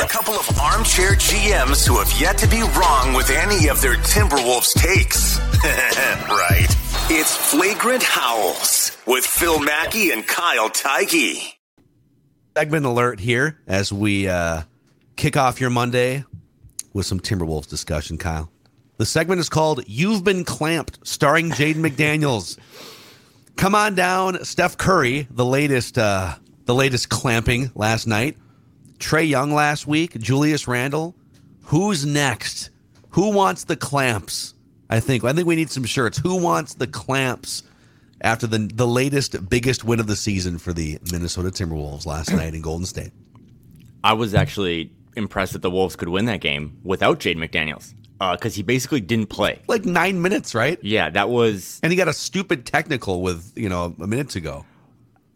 a couple of armchair GMs who have yet to be wrong with any of their Timberwolves takes. right. It's Flagrant Howls with Phil Mackey and Kyle Theige. Segment alert here as we uh, kick off your Monday with some Timberwolves discussion, Kyle. The segment is called You've Been Clamped, starring Jaden McDaniels. Come on down, Steph Curry, the latest uh, the latest clamping last night Trae Young last week, Julius Randle. Who's next? Who wants the clamps? I think I think we need some shirts. Who wants the clamps after the the latest biggest win of the season for the Minnesota Timberwolves last night in Golden State? I was actually impressed that the Wolves could win that game without Jaden McDaniels because uh, he basically didn't play. Like nine minutes, right? Yeah, that was. And he got a stupid technical with you know a minute to go.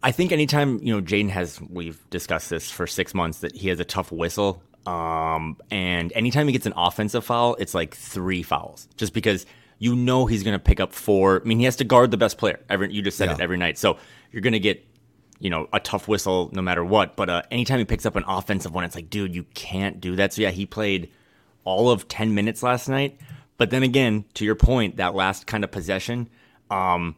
I think anytime you know Jaden has, we've discussed this for six months that he has a tough whistle, um, and anytime he gets an offensive foul, it's like three fouls, just because you know he's going to pick up four. I mean, he has to guard the best player. Every you just said yeah. it every night, so you're going to get you know a tough whistle no matter what. But uh, anytime he picks up an offensive one, it's like, dude, you can't do that. So yeah, he played all of ten minutes last night. But then again, to your point, that last kind of possession. Um,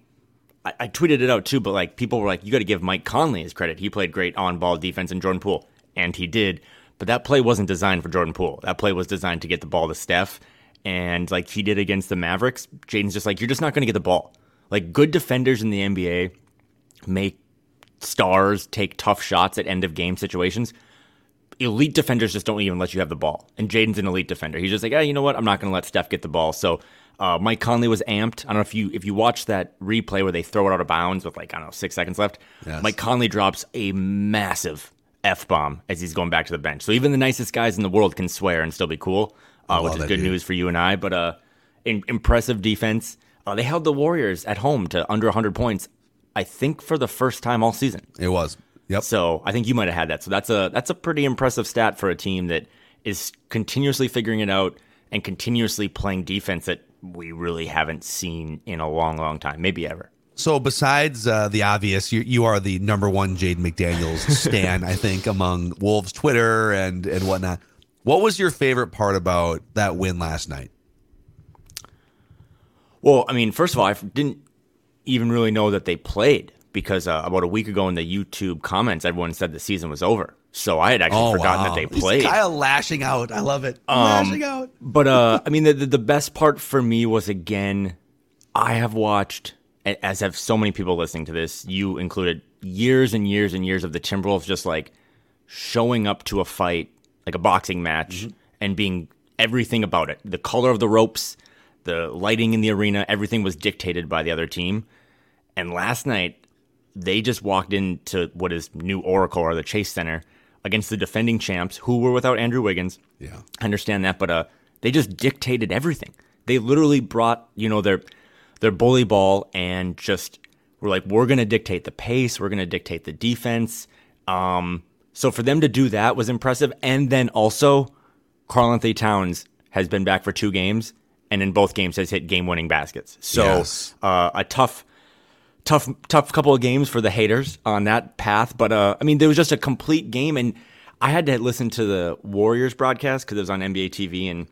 I, I tweeted it out too, but like people were like, you got to give Mike Conley his credit. He played great on ball defense in Jordan Poole, and he did. But that play wasn't designed for Jordan Poole. That play was designed to get the ball to Steph. And like he did against the Mavericks, Jaden's just like, you're just not going to get the ball. Like good defenders in the NBA make stars take tough shots at end of game situations. Elite defenders just don't even let you have the ball. And Jaden's an elite defender. He's just like, yeah, you know what? I'm not going to let Steph get the ball. So uh, Mike Conley was amped. I don't know if you if you watch that replay where they throw it out of bounds with like I don't know six seconds left. Yes. Mike Conley drops a massive f bomb as he's going back to the bench. So even the nicest guys in the world can swear and still be cool, uh, which is good dude. news for you and I. But uh, in, impressive defense. Uh, they held the Warriors at home to under 100 points. I think for the first time all season. It was. Yep. So I think you might have had that. So that's a that's a pretty impressive stat for a team that is continuously figuring it out and continuously playing defense that we really haven't seen in a long, long time, maybe ever. So besides uh, the obvious, you you are the number one Jaden McDaniels stan, I think, among Wolves Twitter and and whatnot. What was your favorite part about that win last night? Well, I mean, first of all, I didn't even really know that they played because uh, about a week ago in the YouTube comments, everyone said the season was over. So I had actually oh, forgotten wow. that they played. He's Kyle lashing out. I love it. Um, lashing out. But uh, I mean, the, the best part for me was again, I have watched, as have so many people listening to this, you included, years and years and years of the Timberwolves just like showing up to a fight, like a boxing match, mm-hmm. and being everything about it. The color of the ropes, the lighting in the arena, everything was dictated by the other team. And last night, they just walked into what is New Oracle or the Chase Center against the defending champs who were without Andrew Wiggins. Yeah. I understand that, but uh, they just dictated everything. They literally brought, you know, their their bully ball and just were like, we're going to dictate the pace, we're going to dictate the defense. Um, so for them to do that was impressive. And then also, Karl-Anthony Towns has been back for two games, and in both games has hit game winning baskets. So yes. uh, a tough tough tough couple of games for the haters on that path. But uh, I mean, there was just a complete game, and I had to listen to the Warriors broadcast because it was on NBA TV, and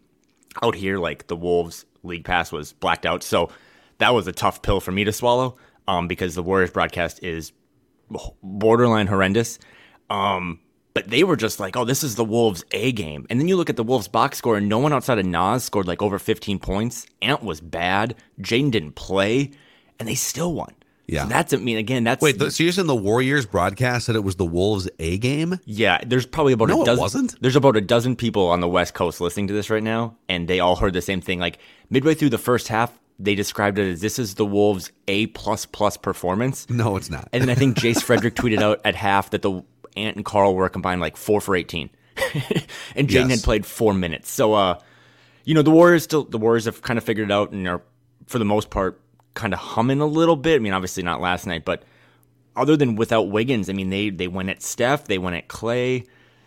out here, like the Wolves League Pass was blacked out, so that was a tough pill for me to swallow. Um, because the Warriors broadcast is borderline horrendous. Um, but they were just like, oh, this is the Wolves A game. And then you look at the Wolves box score, and no one outside of Naz scored like over 15 points. Ant was bad. Jaden didn't play, and they still won. Yeah, so that's I mean again that's wait. so you're saying the Warriors broadcast that it was the Wolves A game? Yeah, there's probably about no, a dozen. It wasn't. There's about a dozen people on the West Coast listening to this right now, and they all heard the same thing. Like midway through the first half, they described it as this is the Wolves A plus plus performance. No, it's not. and then I think Jace Frederick tweeted out at half that the Ant and Karl were combined like four for eighteen. and Jaden Yes. had played four minutes. So, uh, you know, the Warriors still the Warriors have kind of figured it out and are for the most part kind of humming a little bit. I mean, obviously not last night, but other than without Wiggins, I mean, they they went at Steph, they went at Clay,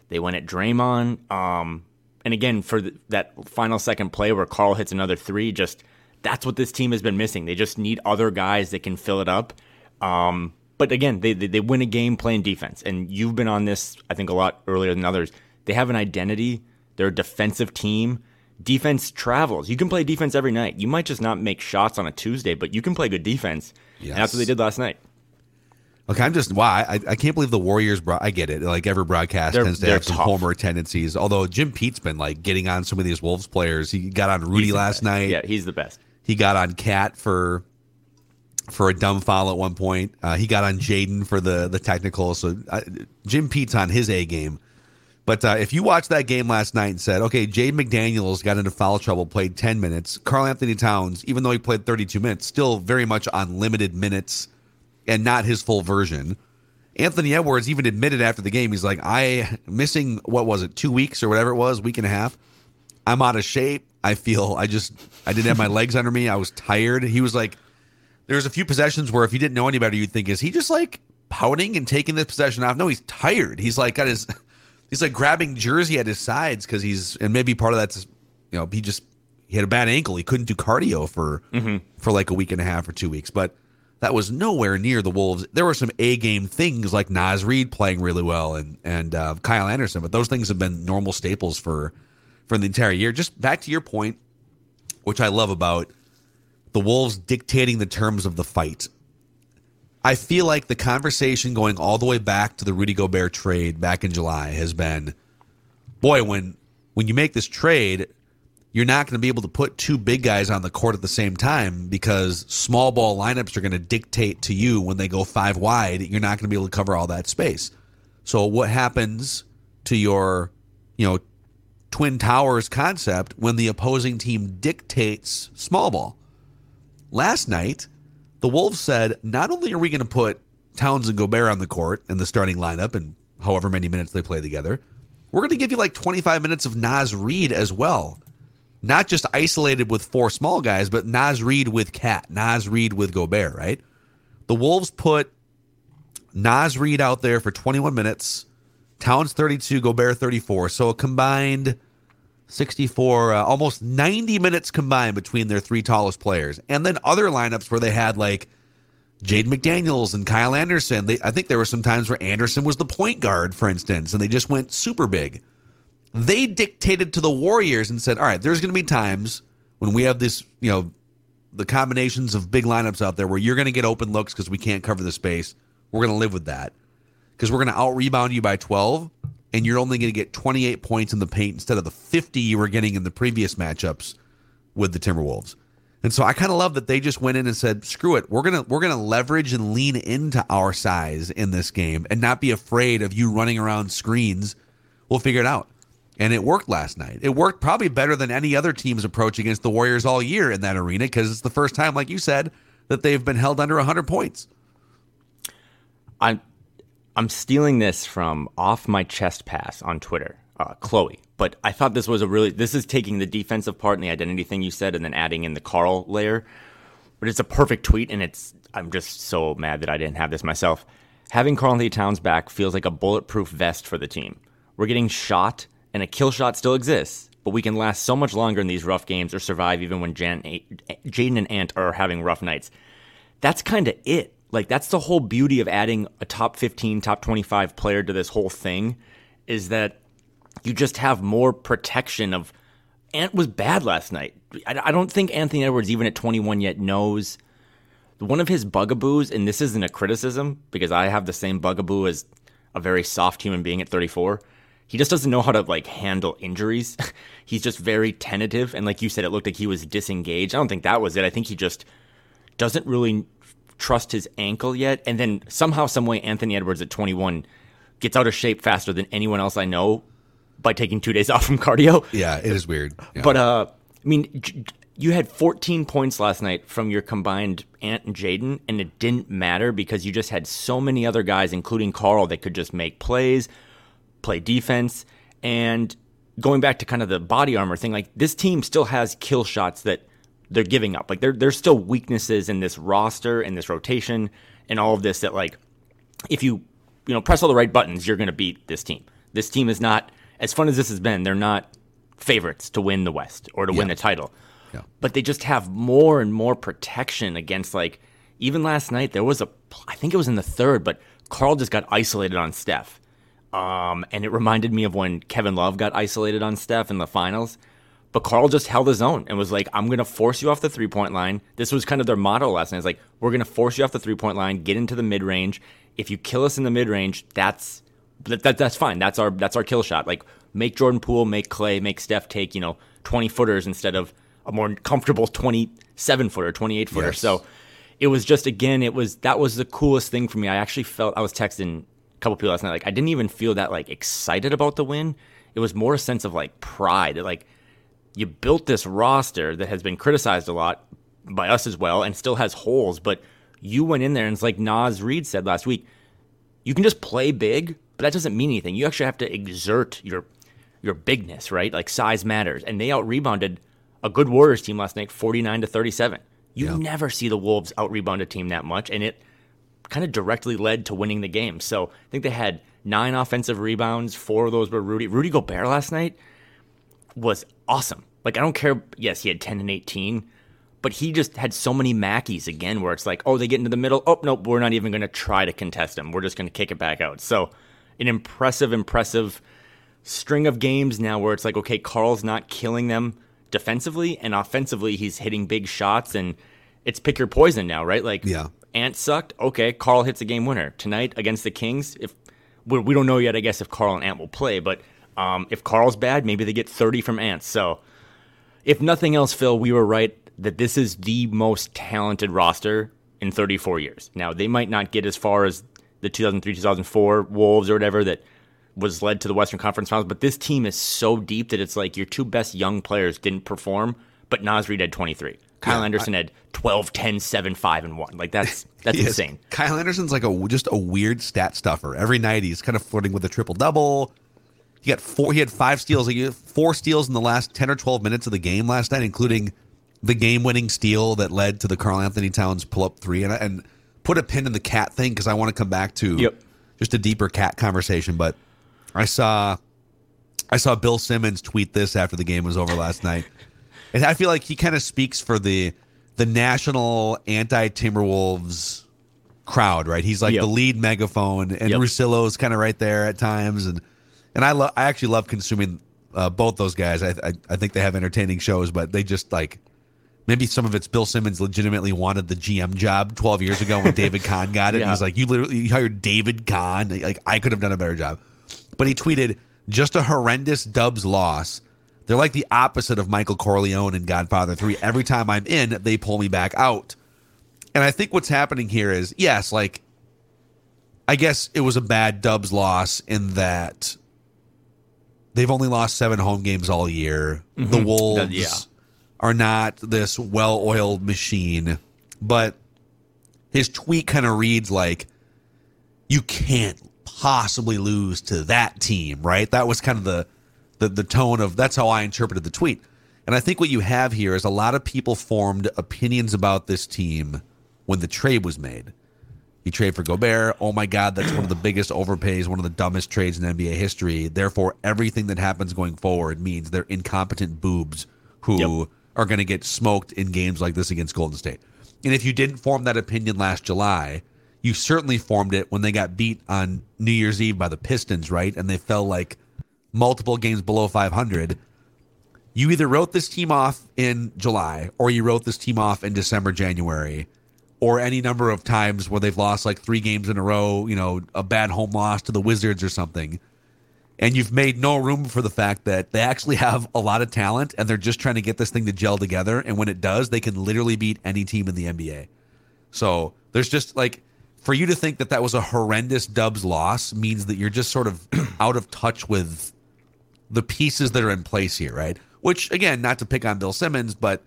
they went at Draymond. Um, and again, for th- that final second play where Karl hits another three, just that's what this team has been missing. They just need other guys that can fill it up. Um, but again, they, they they win a game playing defense, and you've been on this, I think, a lot earlier than others. They have an identity. They're a defensive team. Defense travels. You can play defense every night. You might just not make shots on a Tuesday, but you can play good defense. And that's what they did last night. Okay, I'm just why I, I can't believe the Warriors. Bro- I get it. Like every broadcast They're- tends to have some tough. homer tendencies. Although Jim Pete's been like getting on some of these Wolves players. He got on Rudy last best. night. Yeah, he's the best. He got on KAT for for a dumb foul at one point. Uh, he got on Jaden for the the technical. So uh, Jim Pete's on his A game. But uh, if you watched that game last night and said, okay, Jaden McDaniels got into foul trouble, played 10 minutes. Karl Anthony Towns, even though he played 32 minutes, still very much on limited minutes and not his full version. Anthony Edwards even admitted after the game, he's like, I missing what was it, two weeks or whatever it was, week and a half. I'm out of shape. I feel I just I didn't have my legs under me. I was tired. He was like, there's a few possessions where if you didn't know any better, you'd think, is he just like pouting and taking this possession off? No, he's tired. He's like got his he's like grabbing jersey at his sides because he's and maybe part of that's you know, he just he had a bad ankle. He couldn't do cardio for for like a week and a half or two weeks. But that was nowhere near the Wolves. There were some A game things like Naz Reid playing really well and and uh, Kyle Anderson, but those things have been normal staples for for the entire year. Just back to your point, which I love about the Wolves dictating the terms of the fight. I feel like the conversation going all the way back to the Rudy Gobert trade back in July has been, boy, when when you make this trade, you're not going to be able to put two big guys on the court at the same time because small ball lineups are going to dictate to you when they go five wide, you're not going to be able to cover all that space. So what happens to your, you know, twin towers concept when the opposing team dictates small ball? Last night, the Wolves said, not only are we going to put Towns and Gobert on the court in the starting lineup and however many minutes they play together, we're going to give you like 25 minutes of Naz Reid as well. Not just isolated with four small guys, but Naz Reid with KAT, Naz Reid with Gobert, right? The Wolves put Naz Reid out there for 21 minutes, Towns 32, Gobert 34. So a combined 64, uh, almost 90 minutes combined between their three tallest players. And then other lineups where they had like Jaden McDaniels and Kyle Anderson. They, I think there were some times where Anderson was the point guard, for instance, and they just went super big. They dictated to the Warriors and said, all right, there's going to be times when we have this, you know, the combinations of big lineups out there where you're going to get open looks because we can't cover the space. We're going to live with that because we're going to out rebound you by 12 and you're only going to get 28 points in the paint instead of the 50 you were getting in the previous matchups with the Timberwolves. And so I kind of love that they just went in and said, "Screw it. We're going to we're to leverage and lean into our size in this game and not be afraid of you running around screens. We'll figure it out." And it worked last night. It worked probably better than any other team's approach against the Warriors all year in that arena because it's the first time like you said that they've been held under 100 points. I'm I'm stealing this from off my chest pass on Twitter, uh, Chloe. But I thought this was a really this is taking the defensive part and the identity thing you said, and then adding in the Karl layer. But it's a perfect tweet, and it's I'm just so mad that I didn't have this myself. Having Karl Anthony Towns back feels like a bulletproof vest for the team. We're getting shot, and a kill shot still exists, but we can last so much longer in these rough games or survive even when Jaden and Ant are having rough nights that's kind of it. Like that's the whole beauty of adding a top 15, top 25 player to this whole thing is that you just have more protection of Ant was bad last night. I, I don't think Anthony Edwards even at 21 yet knows one of his bugaboos and this isn't a criticism because I have the same bugaboo as a very soft human being at 34. He just doesn't know how to like handle injuries. He's just very tentative and like you said it looked like he was disengaged. I don't think that was it. I think he just doesn't really trust his ankle yet. And then somehow, some way, Anthony Edwards at 21 gets out of shape faster than anyone else I know by taking two days off from cardio. Yeah, it is weird. Yeah. But uh, I mean, you had 14 points last night from your combined Ant and Jaden, and it didn't matter because you just had so many other guys, including Karl, that could just make plays, play defense. And going back to kind of the body armor thing, like this team still has kill shots that they're giving up. Like there, there's still weaknesses in this roster and this rotation and all of this that like if you you know press all the right buttons, you're going to beat this team. This team is not as fun as this has been. They're not favorites to win the West or to win the title. Yeah. But they just have more and more protection against like even last night there was a I think it was in the third, but Karl just got isolated on Steph. Um, and it reminded me of when Kevin Love got isolated on Steph in the finals. But Karl just held his own and was like, I'm going to force you off the three point line. This was kind of their motto last night. It's like, we're going to force you off the three point line, get into the mid range. If you kill us in the mid range, that's that, that, that's fine. That's our that's our kill shot. Like make Jordan Poole, make Clay, make Steph take you know 20 footers instead of a more comfortable 27 footer, 28 footer. Yes. So it was just again, it was that was the coolest thing for me. I actually felt I was texting a couple people last night. Like I didn't even feel that like excited about the win. It was more a sense of like pride. Like you built this roster that has been criticized a lot by us as well and still has holes, but you went in there and it's like Naz Reid said last week, you can just play big, but that doesn't mean anything. You actually have to exert your your bigness, right? Like size matters. And they out rebounded a good Warriors team last night, 49 to 37. You Yeah. never see the Wolves out rebound a team that much, and it kind of directly led to winning the game. So I think they had nine offensive rebounds. Four of those were Rudy. Rudy Gobert last night was awesome. Like I don't care. Yes, he had 10 and 18, but he just had so many Mackies again, where it's like, oh, they get into the middle. Oh nope, we're not even going to try to contest him. We're just going to kick it back out. So an impressive, impressive string of games now where it's like, okay, Karl's not killing them defensively and offensively, he's hitting big shots and it's pick your poison now, right? Like, Yeah. Ant sucked. Okay, Karl hits a game winner tonight against the Kings. If we, we don't know yet, I guess if Karl and Ant will play, but um, if Karl's bad, maybe they get 30 from Ant. So, if nothing else, Phil, we were right that this is the most talented roster in 34 years. Now, they might not get as far as the 2003 2004 Wolves or whatever that was led to the Western Conference Finals, but this team is so deep that it's like your two best young players didn't perform, but Naz Reid had 23. Kyle Yeah, Anderson had 12, 10, 7, 5, and 1. Like, that's that's He is. insane. Kyle Anderson's like a just a weird stat stuffer. Every night he's kind of flirting with a triple double. He got four. He had five steals. He had four steals in the last ten or twelve minutes of the game last night, including the game-winning steal that led to the Karl Anthony Towns pull-up three. And and put a pin in the cat thing because I want to come back to Yep. just a deeper cat conversation. But I saw I saw Bill Simmons tweet this after the game was over last night. And I feel like he kind of speaks for the the national anti Timberwolves crowd, right? He's like Yep. the lead megaphone, and Yep. Russillo's kind of right there at times, and and I love I actually love consuming uh, both those guys. I, I I think they have entertaining shows, but they just like maybe some of it's Bill Simmons legitimately wanted the GM job 12 years ago when David Kahn got it. Yeah. He's like, you literally you hired David Kahn. Like I could have done a better job. But he tweeted, just a horrendous Dubs loss. They're like the opposite of Michael Corleone in Godfather 3. Every time I'm in, they pull me back out. And I think what's happening here is, yes, like, I guess it was a bad Dubs loss in that they've only lost seven home games all year. The mm-hmm. Wolves yeah. are not this well oiled machine. But his tweet kind of reads like, you can't possibly lose to that team, right? That was kind of the, the the tone of that's how I interpreted the tweet. And I think what you have here is a lot of people formed opinions about this team when the trade was made. You trade for Gobert. Oh my God, that's one of the biggest overpays, one of the dumbest trades in NBA history. Therefore, everything that happens going forward means they're incompetent boobs who Yep. are going to get smoked in games like this against Golden State. And if you didn't form that opinion last July, you certainly formed it when they got beat on New Year's Eve by the Pistons, right? And they fell like multiple games below 500. You either wrote this team off in July or you wrote this team off in December, January, or any number of times where they've lost like three games in a row, you know, a bad home loss to the Wizards or something. And you've made no room for the fact that they actually have a lot of talent and they're just trying to get this thing to gel together. And when it does, they can literally beat any team in the NBA. So there's just like, for you to think that that was a horrendous Dubs loss means that you're just sort of out of touch with the pieces that are in place here, right? Which, again, not to pick on Bill Simmons, but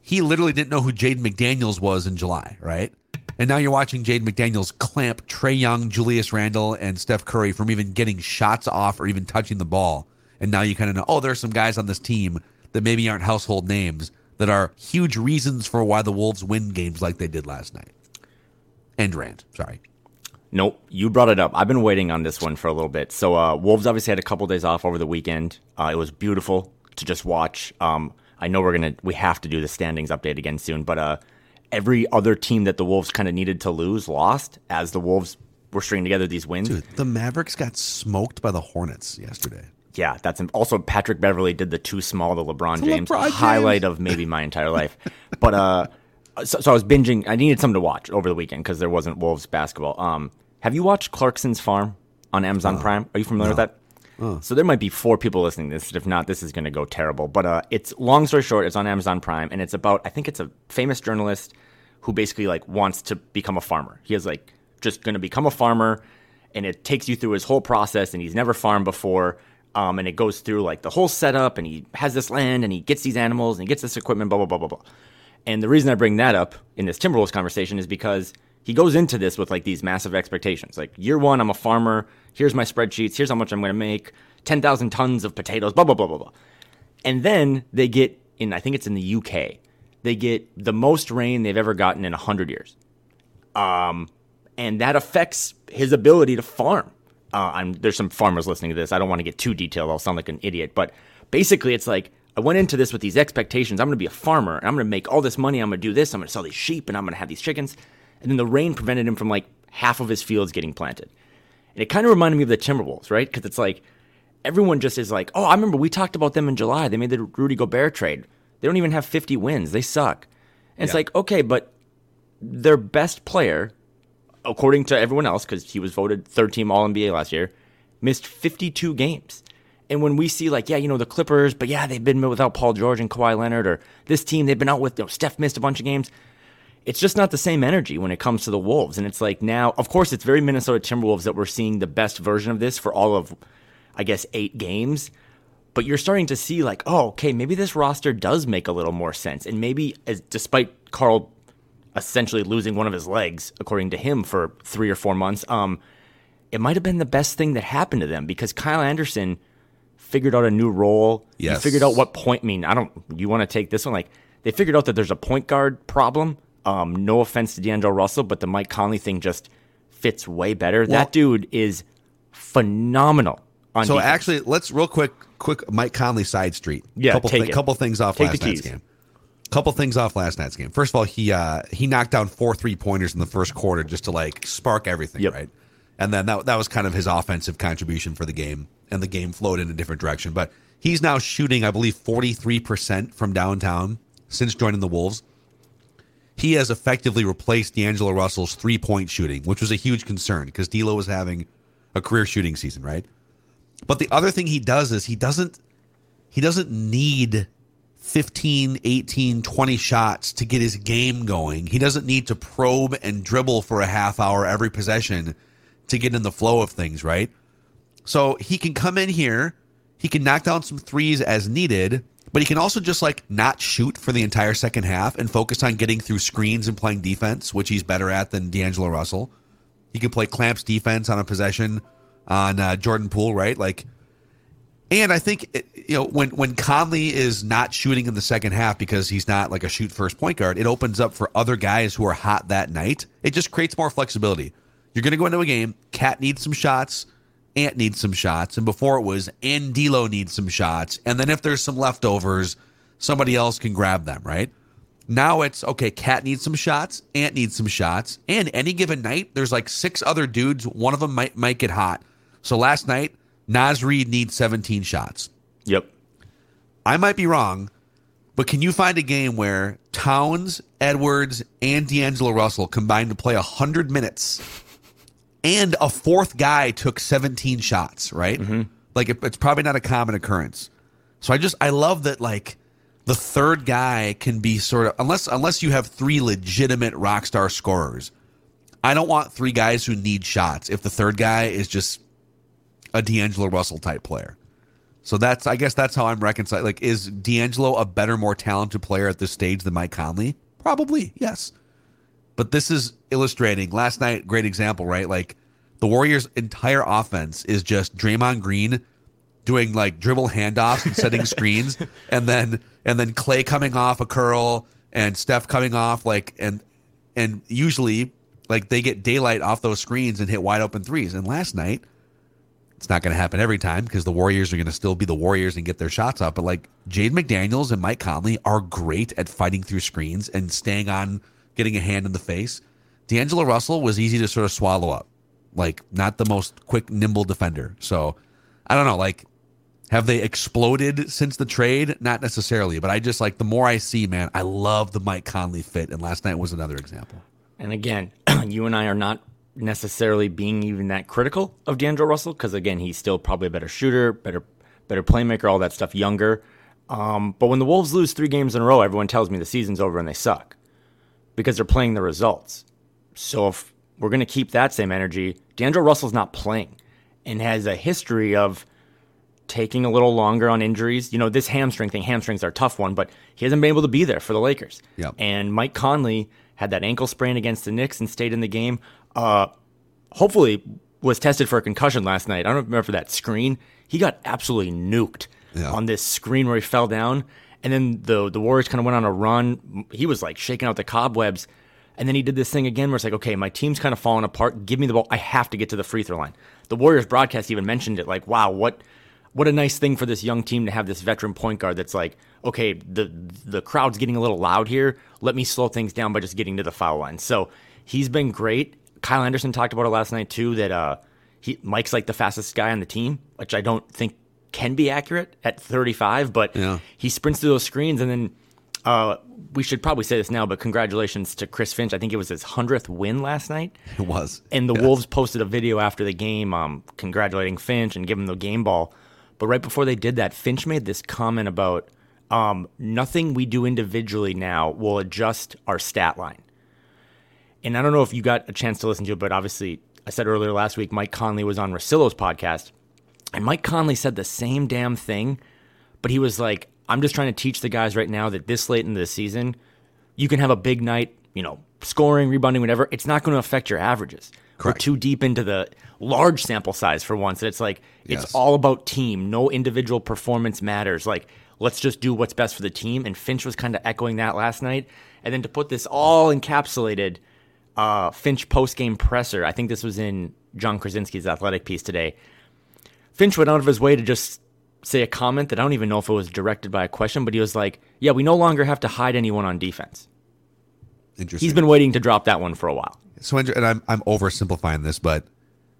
he literally didn't know who Jaden McDaniels was in July, right? And now you're watching Jaden McDaniels clamp Trae Young, Julius Randle, and Steph Curry from even getting shots off or even touching the ball. And now you kind of know, oh, there's some guys on this team that maybe aren't household names that are huge reasons for why the Wolves win games like they did last night. And Rand, sorry. Nope, you brought it up. I've been waiting on this one for a little bit. So, uh, Wolves obviously had a couple days off over the weekend. Uh, it was beautiful to just watch. Um, I know we're gonna we have to do the standings update again soon, but uh, every other team that the Wolves kind of needed to lose lost as the Wolves were stringing together these wins. Dude, the Mavericks got smoked by the Hornets yesterday. Yeah, that's also Patrick Beverley did the too small the LeBron The James LeBron James. highlight of maybe my entire life. But uh, so, so I was binging. I needed something to watch over the weekend because there wasn't Wolves basketball. Um, have you watched Clarkson's Farm on Amazon Prime? Are you familiar with that? So there might be four people listening to this. If not, this is going to go terrible. But uh, it's long story short, it's on Amazon Prime, and it's about I think it's a famous journalist who basically like wants to become a farmer. He is like just going to become a farmer, and it takes you through his whole process, and he's never farmed before. Um, and it goes through like the whole setup, and he has this land, and he gets these animals, and he gets this equipment, blah blah blah blah blah. And the reason I bring that up in this Timberwolves conversation is because he goes into this with like these massive expectations. Like year one, I'm a farmer. Here's my spreadsheets. Here's how much I'm going to make. Ten thousand tons of potatoes. Blah blah blah blah blah. And then they get in. I think it's in the UK. They get the most rain they've ever gotten in hundred years. Um, and that affects his ability to farm. Uh, I'm, there's some farmers listening to this. I don't want to get too detailed. I'll sound like an idiot. But basically, it's like I went into this with these expectations. I'm going to be a farmer. And I'm going to make all this money. I'm going to do this. I'm going to sell these sheep, and I'm going to have these chickens. And then the rain prevented him from like half of his fields getting planted. And it kind of reminded me of the Timberwolves, right? Because it's like everyone just is like, oh, I remember we talked about them in July. They made the Rudy Gobert trade. They don't even have 50 wins. They suck. And it's like, okay, but their best player, according to everyone else, because he was voted third team All NBA last year, missed 52 games. And when we see like, yeah, you know, the Clippers, but yeah, they've been without Paul George and Kawhi Leonard, or this team, they've been out with, you know, Steph missed a bunch of games. It's just not the same energy when it comes to the Wolves. And it's like now, of course, it's very Minnesota Timberwolves that we're seeing the best version of this for all of, I guess, eight games. But you're starting to see like, oh, okay, maybe this roster does make a little more sense. And maybe, as despite Carl essentially losing one of his legs, according to him, for three or four months, um, it might have been the best thing that happened to them because Kyle Anderson figured out a new role. Yes. He figured out what point. I mean, I don't. You want to take this one? Like they figured out that there's a point guard problem. Um, no offense to D'Angelo Russell, but the Mike Conley thing just fits way better. that dude is phenomenal. On So defense. actually, let's real quick, quick Mike Conley side street. Yeah, couple it. couple things off Take last night's game. Couple things off last night's game. First of all, he uh he knocked down four three pointers in the first quarter just to like spark everything, Yep. right? And then that that was kind of his offensive contribution for the game, and the game flowed in a different direction. But he's now shooting, I believe, forty three percent from downtown since joining the Wolves. He has effectively replaced D'Angelo Russell's three point shooting, which was a huge concern because D'Lo was having a career shooting season, right? But the other thing he does is he doesn't he doesn't need 15, 18, 20 shots to get his game going. He doesn't need to probe and dribble for a half hour every possession to get in the flow of things, right? So he can come in here, he can knock down some threes as needed, but he can also just like not shoot for the entire second half and focus on getting through screens and playing defense, which he's better at than D'Angelo Russell. He can play clamps defense on a possession on uh, Jordan Poole, right? Like, and I think you know when when Conley is not shooting in the second half because he's not like a shoot first point guard, it opens up for other guys who are hot that night. It just creates more flexibility. You're going to go into a game. KAT needs some shots. Ant needs some shots, and before it was and D'Lo needs some shots, and then if there's some leftovers, somebody else can grab them, right? Now it's okay. KAT needs some shots. Ant needs some shots. And any given night, there's like six other dudes. One of them might might get hot. So last night, Naz Reid needs 17 shots. Yep. I might be wrong, but can you find a game where Towns, Edwards, and D'Angelo Russell combined to play 100 minutes and a fourth guy took 17 shots, right? Mm-hmm. Like it, it's probably not a common occurrence. So I just I love that like the third guy can be sort of unless unless you have three legitimate rock star scorers. I don't want three guys who need shots if the third guy is just a D'Angelo Russell type player. So that's I guess that's how I'm reconciling. Like, is D'Angelo a better, more talented player at this stage than Mike Conley? Probably, yes. But this is illustrating last night. Great example, right? Like the Warriors' entire offense is just Draymond Green doing like dribble handoffs and setting screens, and then and then Clay coming off a curl and Steph coming off like and and usually like they get daylight off those screens and hit wide open threes. And last night, it's not going to happen every time because the Warriors are going to still be the Warriors and get their shots up. But like Jaden McDaniels and Mike Conley are great at fighting through screens and staying on, getting a hand in the face. D'Angelo Russell was easy to sort of swallow up, like not the most quick, nimble defender. So I don't know, like have they exploded since the trade? Not necessarily, but I just like the more I see, man, I love the Mike Conley fit, and last night was another example. And again, you and I are not necessarily being even that critical of D'Angelo Russell because again, he's still probably a better shooter, better better playmaker, all that stuff, younger. Um, but when the Wolves lose three games in a row, everyone tells me the season's over and they suck because they're playing the results. So if we're going to keep that same energy, D'Angelo Russell's not playing and has a history of taking a little longer on injuries. You know, this hamstring thing, hamstrings are a tough one, but he hasn't been able to be there for the Lakers. Yep. And Mike Conley had that ankle sprain against the Knicks and stayed in the game. Uh, hopefully was tested for a concussion last night. I don't remember that screen. He got absolutely nuked Yeah. on this screen where he fell down. And then the the Warriors kind of went on a run. He was like shaking out the cobwebs. And then he did this thing again where it's like, okay, my team's kind of falling apart. Give me the ball. I have to get to the free throw line. The Warriors broadcast even mentioned it like, wow, what what a nice thing for this young team to have this veteran point guard that's like, okay, the the crowd's getting a little loud here. Let me slow things down by just getting to the foul line. So he's been great. Kyle Anderson talked about it last night too. That uh, he Mike's like the fastest guy on the team, which I don't think can be accurate at 35. But Yeah. he sprints through those screens, and then uh, we should probably say this now, but congratulations to Chris Finch. I think it was his hundredth win last night. It was. And the Wolves posted a video after the game, um, congratulating Finch and giving him the game ball. But right before they did that, Finch made this comment about um, nothing we do individually now will adjust our stat line. And I don't know if you got a chance to listen to it, but obviously, I said earlier last week, Mike Conley was on Rosillo's podcast, and Mike Conley said the same damn thing, but he was like, I'm just trying to teach the guys right now that this late in the season, you can have a big night, you know, scoring, rebounding, whatever. It's not going to affect your averages. Correct. We're too deep into the large sample size for once. that It's like Yes. it's all about team. No individual performance matters. Like let's just do what's best for the team. And Finch was kind of echoing that last night. And then to put this all encapsulated, uh, Finch post game presser. I think this was in Jon Krawczynski's athletic piece today. Finch went out of his way to just say a comment that I don't even know if it was directed by a question, but he was like, "Yeah, we no longer have to hide anyone on defense." Interesting. He's been waiting to drop that one for a while. So, and I'm I'm oversimplifying this, but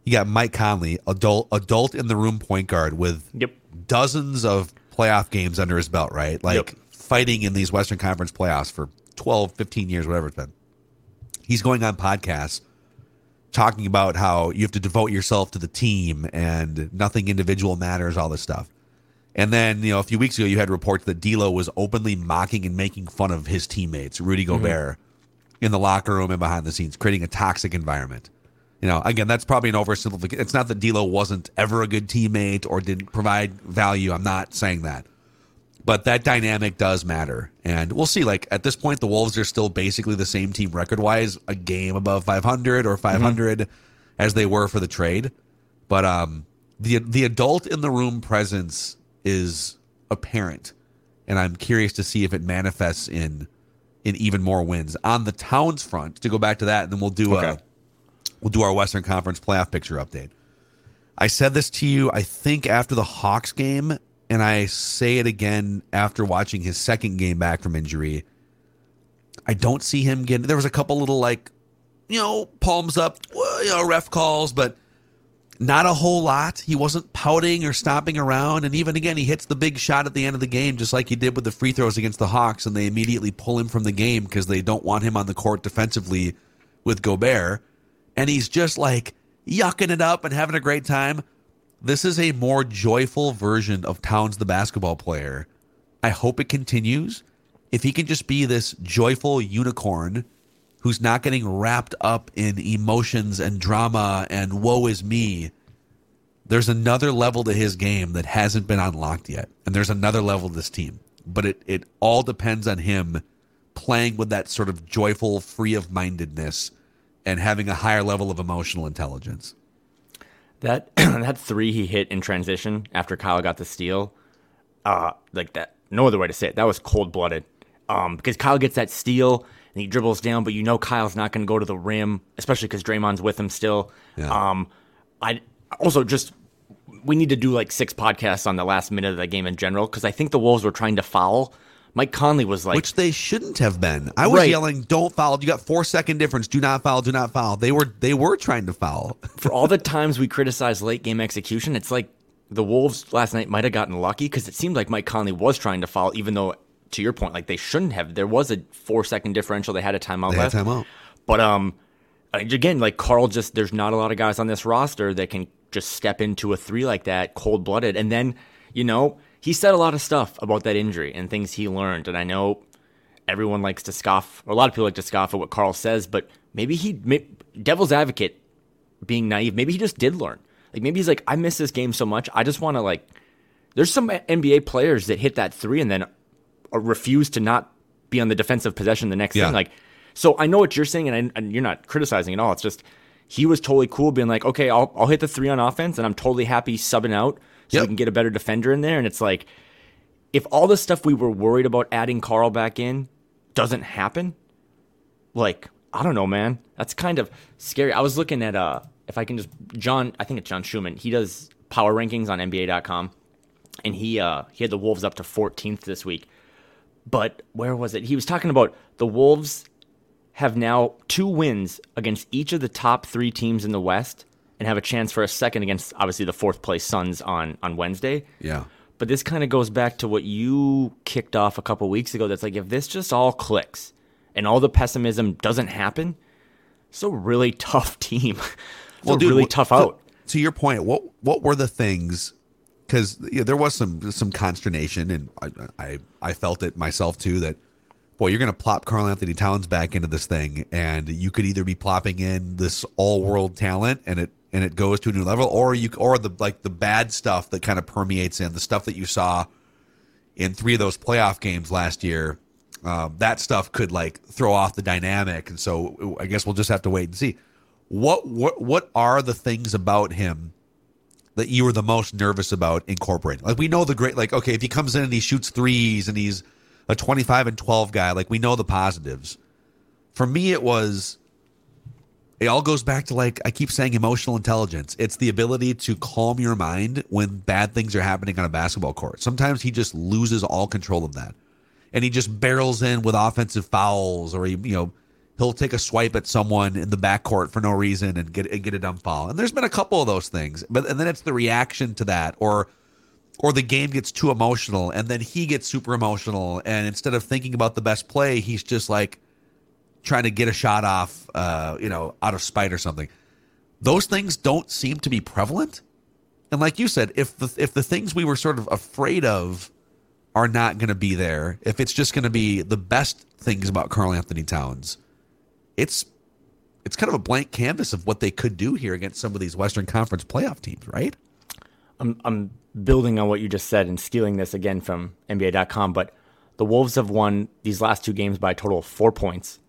you got Mike Conley, adult adult in the room point guard with Yep. dozens of playoff games under his belt, right? Like Yep. fighting in these Western Conference playoffs for 12, 15 years, whatever it's been. He's going on podcasts talking about how you have to devote yourself to the team and nothing individual matters, all this stuff. And then, you know, a few weeks ago, you had reports that D'Lo was openly mocking and making fun of his teammates, Rudy mm-hmm. Gobert, in the locker room and behind the scenes, creating a toxic environment. You know, again, that's probably an oversimplification. It's not that D'Lo wasn't ever a good teammate or didn't provide value. I'm not saying that, but that dynamic does matter, and we'll see. Like at this point, the Wolves are still basically the same team record wise, a game above 500 or 500 as they were for the trade. But um, the the adult in the room presence is apparent, and I'm curious to see if it manifests in in even more wins on the Towns front. To go back to that, and then we'll do a Okay. we'll do our Western Conference playoff picture update. I said this to you, I think, after the Hawks game, and I say it again after watching his second game back from injury. I don't see him getting. There was a couple little like, you know, palms up, you know, ref calls, but not a whole lot. He wasn't pouting or stomping around, and even again, he hits the big shot at the end of the game, just like he did with the free throws against the Hawks, and they immediately pull him from the game because they don't want him on the court defensively with Gobert, and he's just like yucking it up and having a great time. This is a more joyful version of Towns, the basketball player. I hope it continues. If he can just be this joyful unicorn who's not getting wrapped up in emotions and drama and woe is me, there's another level to his game that hasn't been unlocked yet. And there's another level to this team. But it, it all depends on him playing with that sort of joyful, free of mindedness and having a higher level of emotional intelligence. That that three he hit in transition after Kyle got the steal, uh, like that. No other way to say it. That was cold blooded. Um, because Kyle gets that steal and he dribbles down, but you know Kyle's not going to go to the rim, especially because Draymond's with him still. Yeah. Um, I also just we need to do like six podcasts on the last minute of the game in general because I think the Wolves were trying to foul. Mike Conley was like, Which they shouldn't have been. I was Right. yelling, "Don't foul! You got four second difference. Do not foul! Do not foul!" They were they were trying to foul. for all the times we criticize late game execution, it's like the Wolves last night might have gotten lucky because it seemed like Mike Conley was trying to foul, even though, to your point, like they shouldn't have. There was a four second differential. They had a timeout They had left. timeout. But um, again, like Karl, just there's not a lot of guys on this roster that can just step into a three like that, cold blooded. And then, you know, he said a lot of stuff about that injury and things he learned. And I know everyone likes to scoff, or a lot of people like to scoff at what Karl says, but maybe he, may, devil's advocate, being naive, maybe he just did learn. Like maybe he's like, I miss this game so much. I just want to like. There's some NBA players that hit that three and then uh, refuse to not be on the defensive possession the next Yeah. thing. Like, so I know what you're saying, and, I, and you're not criticizing at all. It's just he was totally cool, being like, okay, I'll I'll hit the three on offense, and I'm totally happy subbing out so Yep. we can get a better defender in there. And it's like, if all the stuff we were worried about adding Karl back in doesn't happen, like I don't know, man. That's kind of scary. I was looking at uh if I can just John, I think it's John Schumann. He does power rankings on NBA.com, and he uh he had the Wolves up to 14th this week. But where was it? He was talking about the Wolves have now two wins against each of the top three teams in the West, and have a chance for a second against obviously the fourth place Suns on on Wednesday. Yeah. But this kind of goes back to what you kicked off a couple weeks ago. That's like if this just all clicks and all the pessimism doesn't happen, it's a really tough team. It's a really what- tough out. To, your point, what what were the things? Because there was some some consternation, and I, I I felt it myself too. That boy, you're going to plop Karl Anthony Towns back into this thing, and you could either be plopping in this all world talent, and it and it goes to a new level, or you or the like the bad stuff that kind of permeates in the stuff that you saw in three of those playoff games last year. Um, that stuff could like throw off the dynamic, and so I guess we'll just have to wait and see. What what what are the things about him that you were the most nervous about incorporating? Like we know the great like okay, if he comes in and he shoots threes and he's a 25 and 12 guy, like we know the positives. For me it was it all goes back to like I keep saying emotional intelligence. It's the ability to calm your mind when bad things are happening on a basketball court. Sometimes he just loses all control of that. And he just barrels in with offensive fouls or he, you know, he'll take a swipe at someone in the backcourt for no reason and get and get a dumb foul. And there's been a couple of those things. But and then it's the reaction to that or or the game gets too emotional and then he gets super emotional and instead of thinking about the best play, he's just like trying to get a shot off, uh, you know, out of spite or something. Those things don't seem to be prevalent. And like you said, if the if the things we were sort of afraid of are not going to be there, if it's just going to be the best things about Karl Anthony Towns, it's it's kind of a blank canvas of what they could do here against some of these Western Conference playoff teams, right? I'm, I'm building on what you just said and stealing this again from NBA.com, but the Wolves have won these last two games by a total of four points.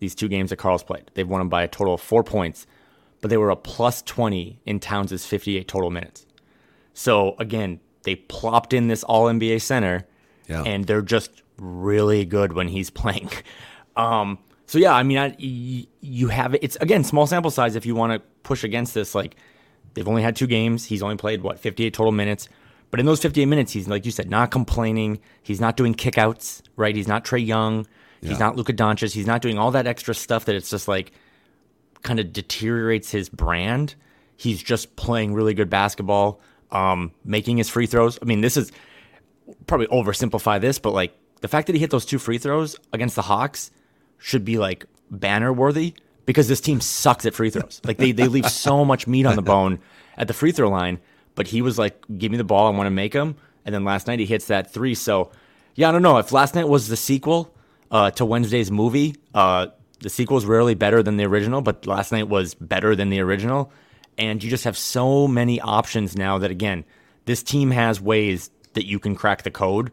These two games that Karl's played, they've won them by a total of four points, but they were a plus 20 in Towns' 58 total minutes. So again, they plopped in this All NBA center, Yeah. and they're just really good when he's playing. Um, so yeah, I mean, I, y- you have. It's again small sample size. If you want to push against this, like they've only had two games. He's only played what 58 total minutes, but in those 58 minutes, he's like you said, not complaining. He's not doing kickouts, right? He's not Trae Young. He's not Luka Doncic. He's not doing all that extra stuff that it's just like kind of deteriorates his brand. He's just playing really good basketball, um, making his free throws. I mean, this is probably oversimplify this, but like the fact that he hit those two free throws against the Hawks should be like banner worthy because this team sucks at free throws. Like they, they leave so much meat on the bone at the free throw line, but he was like, give me the ball, I want to make them. And then last night he hits that three. So yeah, I don't know. If last night was the sequel uh, to Wednesday's movie, uh, the sequel is rarely better than the original, but last night was better than the original. And you just have so many options now that, again, this team has ways that you can crack the code.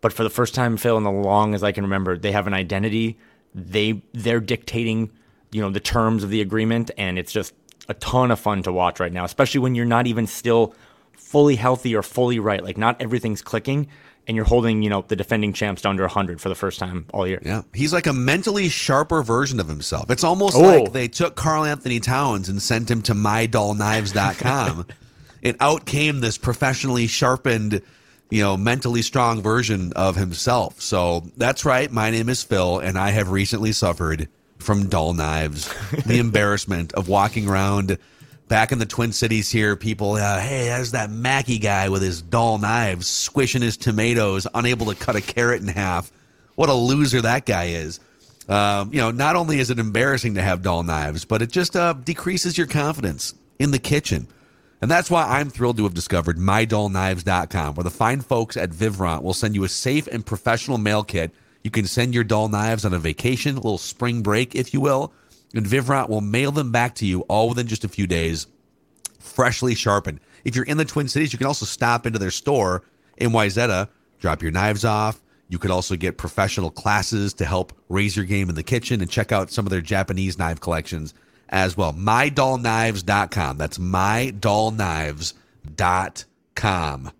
but for the first time, Phil, in the long as I can remember, they have an identity. They they're dictating, you know, the terms of the agreement, and it's just a ton of fun to watch right now, especially when you're not even still fully healthy or fully right. Like not everything's clicking, and you're holding, you know, the defending champs to under 100 for the first time all year. Yeah, he's like a mentally sharper version of himself. It's almost Oh. like they took Karl-Anthony Towns and sent him to mydullknives.com. and out came this professionally sharpened, you know, mentally strong version of himself. So that's right. My name is Phil, and I have recently suffered from dull knives. the embarrassment of walking around back in the Twin Cities here. People, uh, hey, there's that Mackey guy with his dull knives, squishing his tomatoes, unable to cut a carrot in half. What a loser that guy is. Um, you know, not only is it embarrassing to have dull knives, but it just uh, decreases your confidence in the kitchen. And that's why I'm thrilled to have discovered mydullknives.com, where the fine folks at Vivrant will send you a safe and professional mail kit. You can send your dull knives on a vacation, a little spring break, if you will, and Vivrant will mail them back to you all within just a few days, freshly sharpened. If you're in the Twin Cities, you can also stop into their store in Wayzata, drop your knives off. You could also get professional classes to help raise your game in the kitchen and check out some of their Japanese knife collections as well. MyDullKnives.com. That's MyDullKnives.com.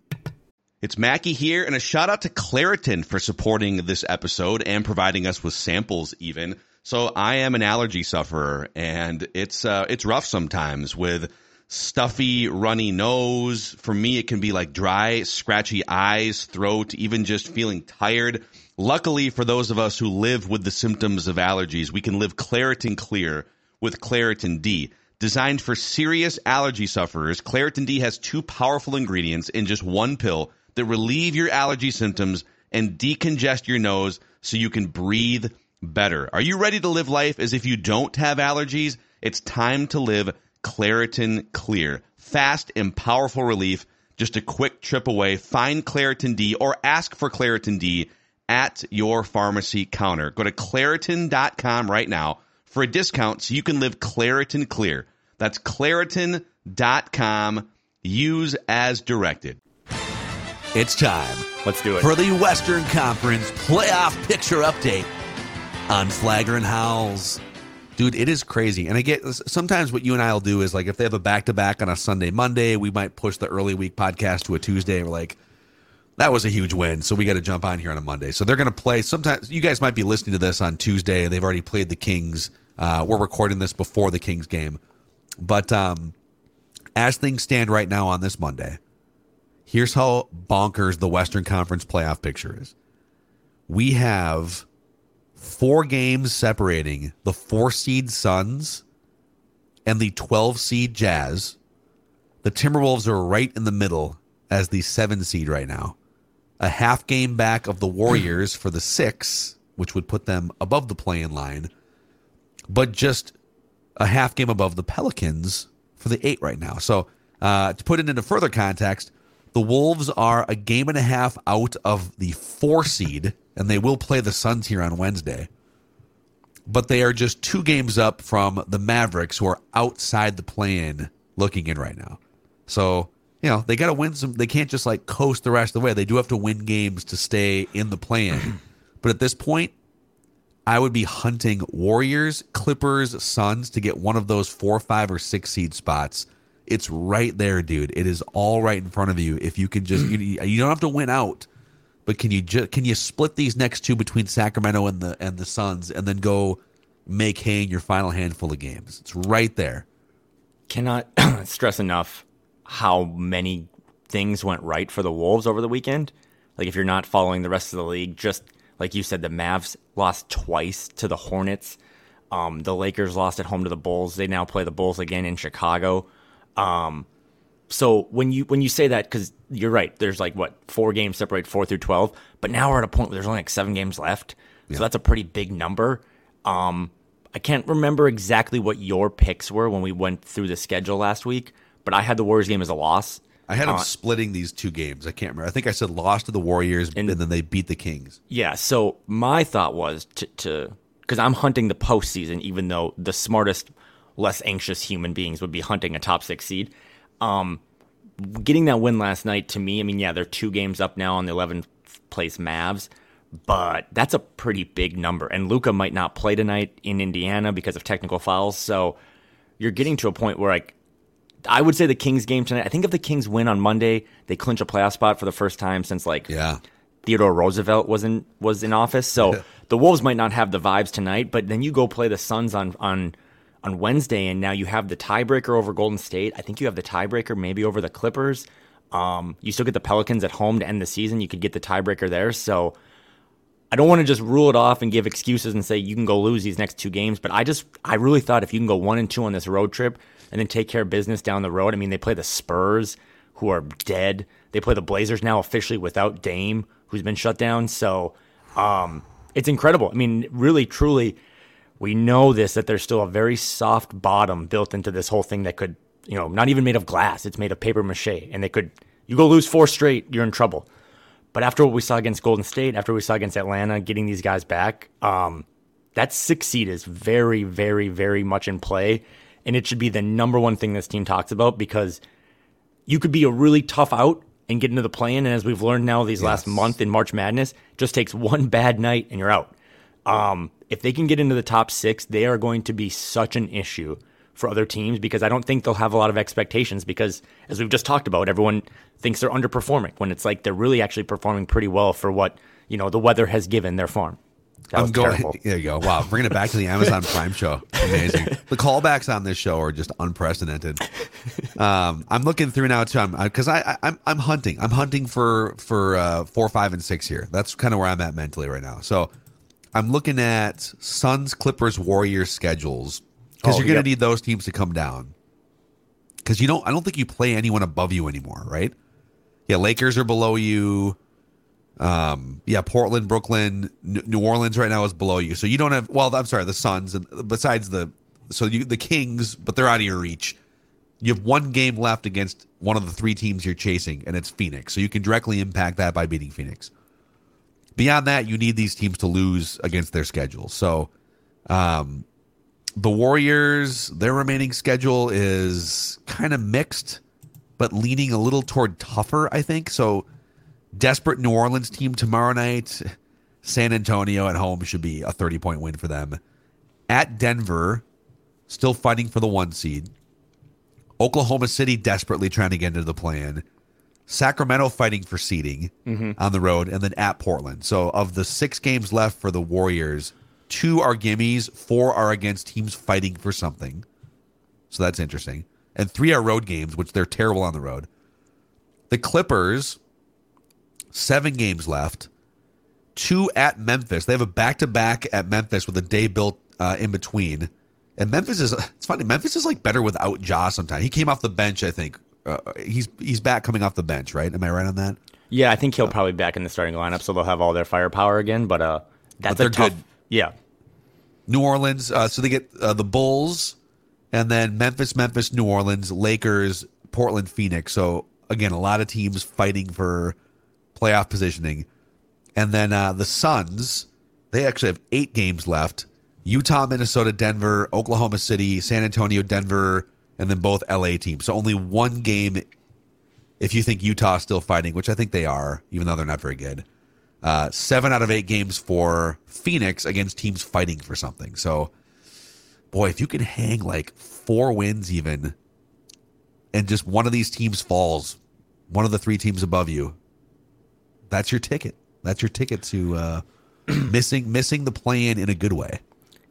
It's Mackey here, and a shout out to Claritin for supporting this episode and providing us with samples. Even so, I am an allergy sufferer, and it's uh, it's rough sometimes with stuffy, runny nose. For me, it can be like dry, scratchy eyes, throat, even just feeling tired. Luckily, for those of us who live with the symptoms of allergies, we can live Claritin Clear with Claritin D. Designed for serious allergy sufferers, Claritin D has two powerful ingredients in just one pill that relieve your allergy symptoms and decongest your nose so you can breathe better. Are you ready to live life as if you don't have allergies? It's time to live Claritin Clear. Fast and powerful relief, just a quick trip away. Find Claritin D or ask for Claritin D at your pharmacy counter. Go to Claritin.com right now for a discount so you can live Claritin Clear. That's Claritin.com. Use as directed. It's time Let's do it. for the Western Conference playoff picture update on Flagrant Howls. Dude, it is crazy. And I get sometimes what you and I will do is like if they have a back to back on a Sunday, Monday, we might push the early week podcast to a Tuesday. We're like, that was a huge win. So we got to jump on here on a Monday. So they're going to play. Sometimes you guys might be listening to this on Tuesday. They've already played the Kings. Uh, we're recording this before the Kings game. But um, as things stand right now on this Monday, here's how bonkers the Western Conference playoff picture is. We have four games separating the four seed Suns and the 12 seed Jazz. The Timberwolves are right in the middle as the seven seed right now. A half game back of the Warriors for the six, which would put them above the play in line, but just a half game above the Pelicans for the eight right now. So, uh, to put it into further context, the Wolves are a game and a half out of the four seed, and they will play the Suns here on Wednesday. But they are just two games up from the Mavericks, who are outside the play-in, looking in right now. So you know they got to win some. They can't just like coast the rest of the way. They do have to win games to stay in the play-in. but at this point, I would be hunting Warriors, Clippers, Suns to get one of those four, five, or six seed spots. It's right there, dude. It is all right in front of you. If you can just, you, you don't have to win out, but can you just can you split these next two between Sacramento and the and the Suns, and then go make hay in your final handful of games? It's right there. Cannot stress enough how many things went right for the Wolves over the weekend. Like if you're not following the rest of the league, just like you said, the Mavs lost twice to the Hornets. Um, the Lakers lost at home to the Bulls. They now play the Bulls again in Chicago. Um, so when you when you say that, because you're right, there's like what four games separate four through twelve, but now we're at a point where there's only like seven games left, so that's a pretty big number. Um, I can't remember exactly what your picks were when we went through the schedule last week, but I had the Warriors game as a loss. I had them Uh, splitting these two games. I can't remember. I think I said lost to the Warriors, and, then they beat the Kings. Yeah, so my thought was to to because I'm hunting the postseason, even though the smartest, less anxious human beings would be hunting a top six seed. Um, getting that win last night to me, I mean, yeah, they're two games up now on the 11th place Mavs, but that's a pretty big number. And Luka might not play tonight in Indiana because of technical fouls. So you're getting to a point where like I would say the Kings game tonight. I think if the Kings win on Monday, they clinch a playoff spot for the first time since like Yeah. Theodore Roosevelt was in was in office. So the Wolves might not have the vibes tonight, but then you go play the Suns on on on Wednesday, and now you have the tiebreaker over Golden State. I think you have the tiebreaker maybe over the Clippers. Um, you still get the Pelicans at home to end the season. You could get the tiebreaker there. So I don't want to just rule it off and give excuses and say you can go lose these next two games. But I just I really thought if you can go one and two on this road trip and then take care of business down the road. I mean, they play the Spurs, who are dead. They play the Blazers now officially without Dame, who's been shut down. So um, it's incredible. I mean, really, truly, we know this that there's still a very soft bottom built into this whole thing that could, you know, not even made of glass. It's made of paper mache, and they could. You go lose four straight, you're in trouble. But after what we saw against Golden State, after we saw against Atlanta, getting these guys back, um, that six seed is very, very, very much in play. And it should be the number one thing this team talks about because you could be a really tough out and get into the play in. And as we've learned now these last month in March Madness, just takes one bad night and you're out. Um, if they can get into the top six, they are going to be such an issue for other teams because I don't think they'll have a lot of expectations because as we've just talked about, everyone thinks they're underperforming when it's like they're really actually performing pretty well for what, you know, the weather has given their farm. That I'm going. terrible. There you go. Wow, bringing it back to the Amazon Prime show. Amazing. the callbacks on this show are just unprecedented. Um, I'm looking through now too. because I, I I'm I'm hunting. I'm hunting for for uh, four, five, and six here. That's kind of where I'm at mentally right now. So I'm looking at Suns, Clippers, Warriors schedules because Oh, you're going to yep. need those teams to come down. Because you don't, I don't think you play anyone above you anymore, right? Yeah, Lakers are below you. Um, yeah, Portland, Brooklyn, New Orleans right now is below you. So you don't have. Well, I'm sorry, the Suns and besides the so you the Kings, but they're out of your reach. You have one game left against one of the three teams you're chasing, and it's Phoenix. So you can directly impact that by beating Phoenix. Beyond that, you need these teams to lose against their schedule. So, um, the Warriors, their remaining schedule is kind of mixed, but leaning a little toward tougher, I think. So, desperate New Orleans team tomorrow night. San Antonio at home should be a 30 point win for them. At Denver, still fighting for the one seed. Oklahoma City desperately trying to get into the plan. Sacramento fighting for seeding on the road, and then at Portland. So, of the six games left for the Warriors, two are gimmies, four are against teams fighting for something. So that's interesting. And three are road games, which they're terrible on the road. The Clippers, seven games left, two at Memphis. They have a back to back at Memphis with a day built uh, in between. And Memphis is it's funny. Memphis is like better without Ja sometimes. He came off the bench, I think. Uh, he's he's back coming off the bench, right? Am I right on that? Yeah, I think he'll probably be back in the starting lineup, so they'll have all their firepower again. But uh, that's they're a tough. good. Yeah, New Orleans. Uh, so they get uh, the Bulls, and then Memphis, Memphis, New Orleans, Lakers, Portland, Phoenix. So again, a lot of teams fighting for playoff positioning, and then uh, the Suns. They actually have eight games left: Utah, Minnesota, Denver, Oklahoma City, San Antonio, Denver, and then both LA teams. So only one game. If you think Utah's still fighting, which I think they are, even though they're not very good uh, seven out of eight games for Phoenix against teams fighting for something. So, boy, if you can hang like four wins even, and just one of these teams falls, one of the three teams above you, that's your ticket. That's your ticket to uh, missing missing the plan in a good way.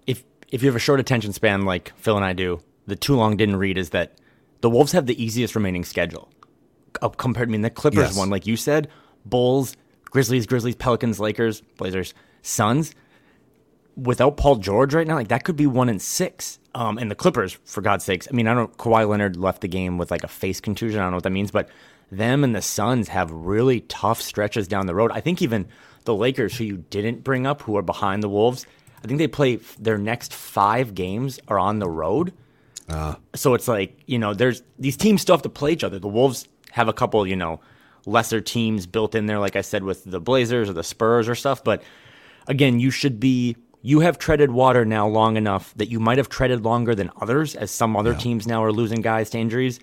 if if you have a short attention span like Phil and I do, the too long didn't read is that the Wolves have the easiest remaining schedule uh, compared. I mean, the Clippers Yes. one, like you said, Bulls, Grizzlies, Grizzlies, Pelicans, Lakers, Blazers, Suns. Without Paul George right now, like that could be one in six. Um, and the Clippers, for God's sakes, I mean, I don't. Kawhi Leonard left the game with like a face contusion. I don't know what that means, but them and the Suns have really tough stretches down the road. I think even the Lakers, who you didn't bring up, who are behind the Wolves, I think they play their next five games are on the road. So it's like, you know, there's these teams still have to play each other. The Wolves have a couple, you know, lesser teams built in there, like I said, with the Blazers or the Spurs or stuff. But again, you should be, you have treaded water now long enough that you might have treaded longer than others, as some other teams now are losing guys to injuries.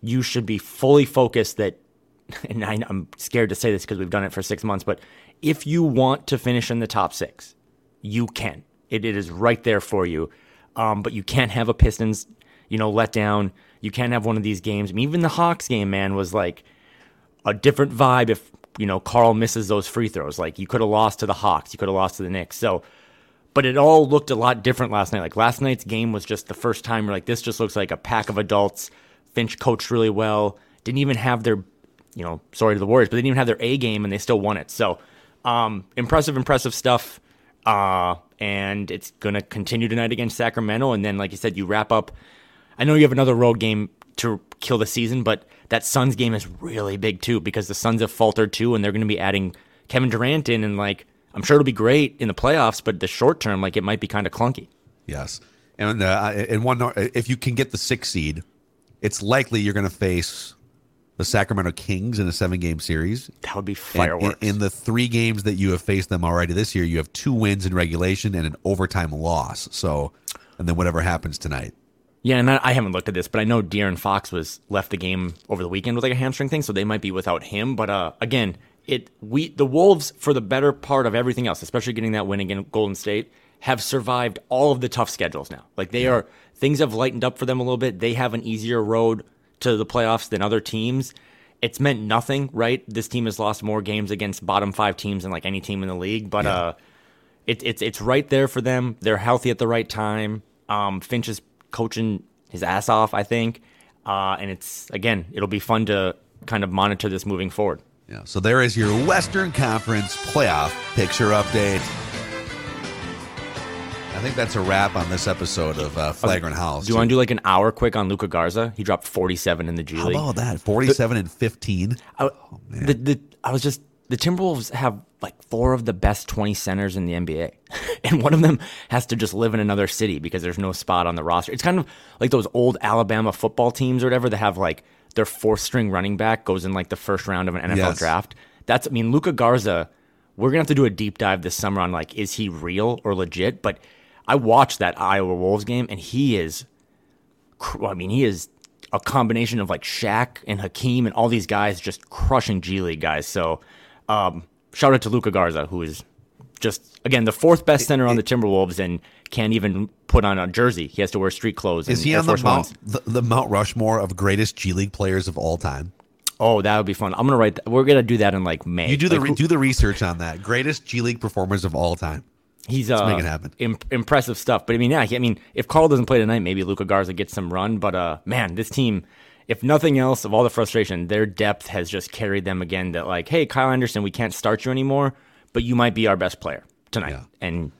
You should be fully focused that and I, I'm scared to say this because we've done it for six months, but if you want to finish in the top six, you can. It, it is right there for you. Um, but you can't have a Pistons, you know, let down. You can't have one of these games. I mean, even the Hawks game, man, was like a different vibe if, you know, Karl misses those free throws. Like you could have lost to the Hawks, you could have lost to the Knicks. So, but it all looked a lot different last night. Like last night's game was just the first time where like this just looks like a pack of adults. Finch coached really well. Didn't even have their, you know, sorry to the Warriors, but they didn't even have their A game and they still won it. So, um, impressive, impressive stuff. Uh, and it's going to continue tonight against Sacramento. And then, like you said, you wrap up. I know you have another road game to kill the season, but that Suns game is really big too because the Suns have faltered too, and they're going to be adding Kevin Durant in, and like I'm sure it'll be great in the playoffs, but the short term, like it might be kind of clunky. Yes, and uh, and one if you can get the six seed, it's likely you're going to face the Sacramento Kings in a seven game series. That would be fireworks. In, in, the three games that you have faced them already this year, you have two wins in regulation and an overtime loss. So, and then whatever happens tonight. Yeah, and I, I haven't looked at this, but I know De'Aaron Fox was left the game over the weekend with like a hamstring thing, so they might be without him. But uh, again, it we the Wolves for the better part of everything else, especially getting that win against Golden State, have survived all of the tough schedules now. Like they yeah. are things have lightened up for them a little bit. They have an easier road to the playoffs than other teams. It's meant nothing, right? This team has lost more games against bottom five teams than like any team in the league, but yeah. uh, it, it's it's right there for them. They're healthy at the right time. Um, Finch is coaching his ass off, I think, uh, and it's again, it'll be fun to kind of monitor this moving forward. Yeah. So there is your Western Conference playoff picture update. I think that's a wrap on this episode of uh, Flagrant House. Do you want to do like an hour quick on Luka Garza? He dropped 47 in the G League. How about that? 47 the, and 15. I, oh, the, the, I was just, the Timberwolves have like four of the best 20 centers in the NBA. and one of them has to just live in another city because there's no spot on the roster. It's kind of like those old Alabama football teams or whatever that have like their fourth string running back goes in like the first round of an NFL yes. draft. That's, I mean, Luka Garza, we're going to have to do a deep dive this summer on like, is he real or legit? But I watched that Iowa Wolves game, and he is, I mean, he is a combination of like Shaq and Hakeem and all these guys just crushing G League guys. So, um, shout out to Luka Garza, who is just again the fourth best center on the Timberwolves and can't even put on a jersey. He has to wear street clothes. Is he on the Mount, the, the Mount Rushmore of greatest G League players of all time? Oh, that would be fun. I'm gonna write. That. We're gonna do that in like May. You do the like, re- do the research on that. Greatest G League performers of all time. He's uh, make it happen. Imp- impressive stuff. But I mean, yeah, I mean, if Karl doesn't play tonight, maybe Luka Garza gets some run. But uh, man, this team, if nothing else, of all the frustration, their depth has just carried them again. That like, hey, Kyle Anderson, we can't start you anymore, but you might be our best player tonight. Yeah. And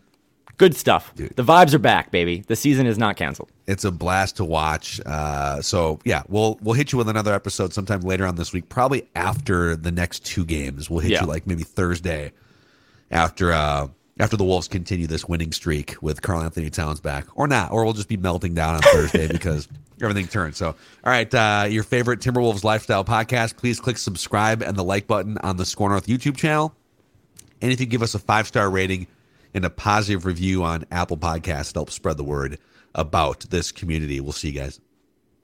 good stuff. Dude. The vibes are back, baby. The season is not canceled. It's a blast to watch. Uh, so yeah, we'll we'll hit you with another episode sometime later on this week, probably after the next two games. We'll hit yeah. you like maybe Thursday after. Uh, after the Wolves continue this winning streak with Karl-Anthony Towns back, or not, or we'll just be melting down on Thursday because everything turns. So, all right, uh, your favorite Timberwolves lifestyle podcast, please click subscribe and the like button on the Score North YouTube channel. And if you give us a five star rating and a positive review on Apple Podcasts, it helps spread the word about this community. We'll see you guys.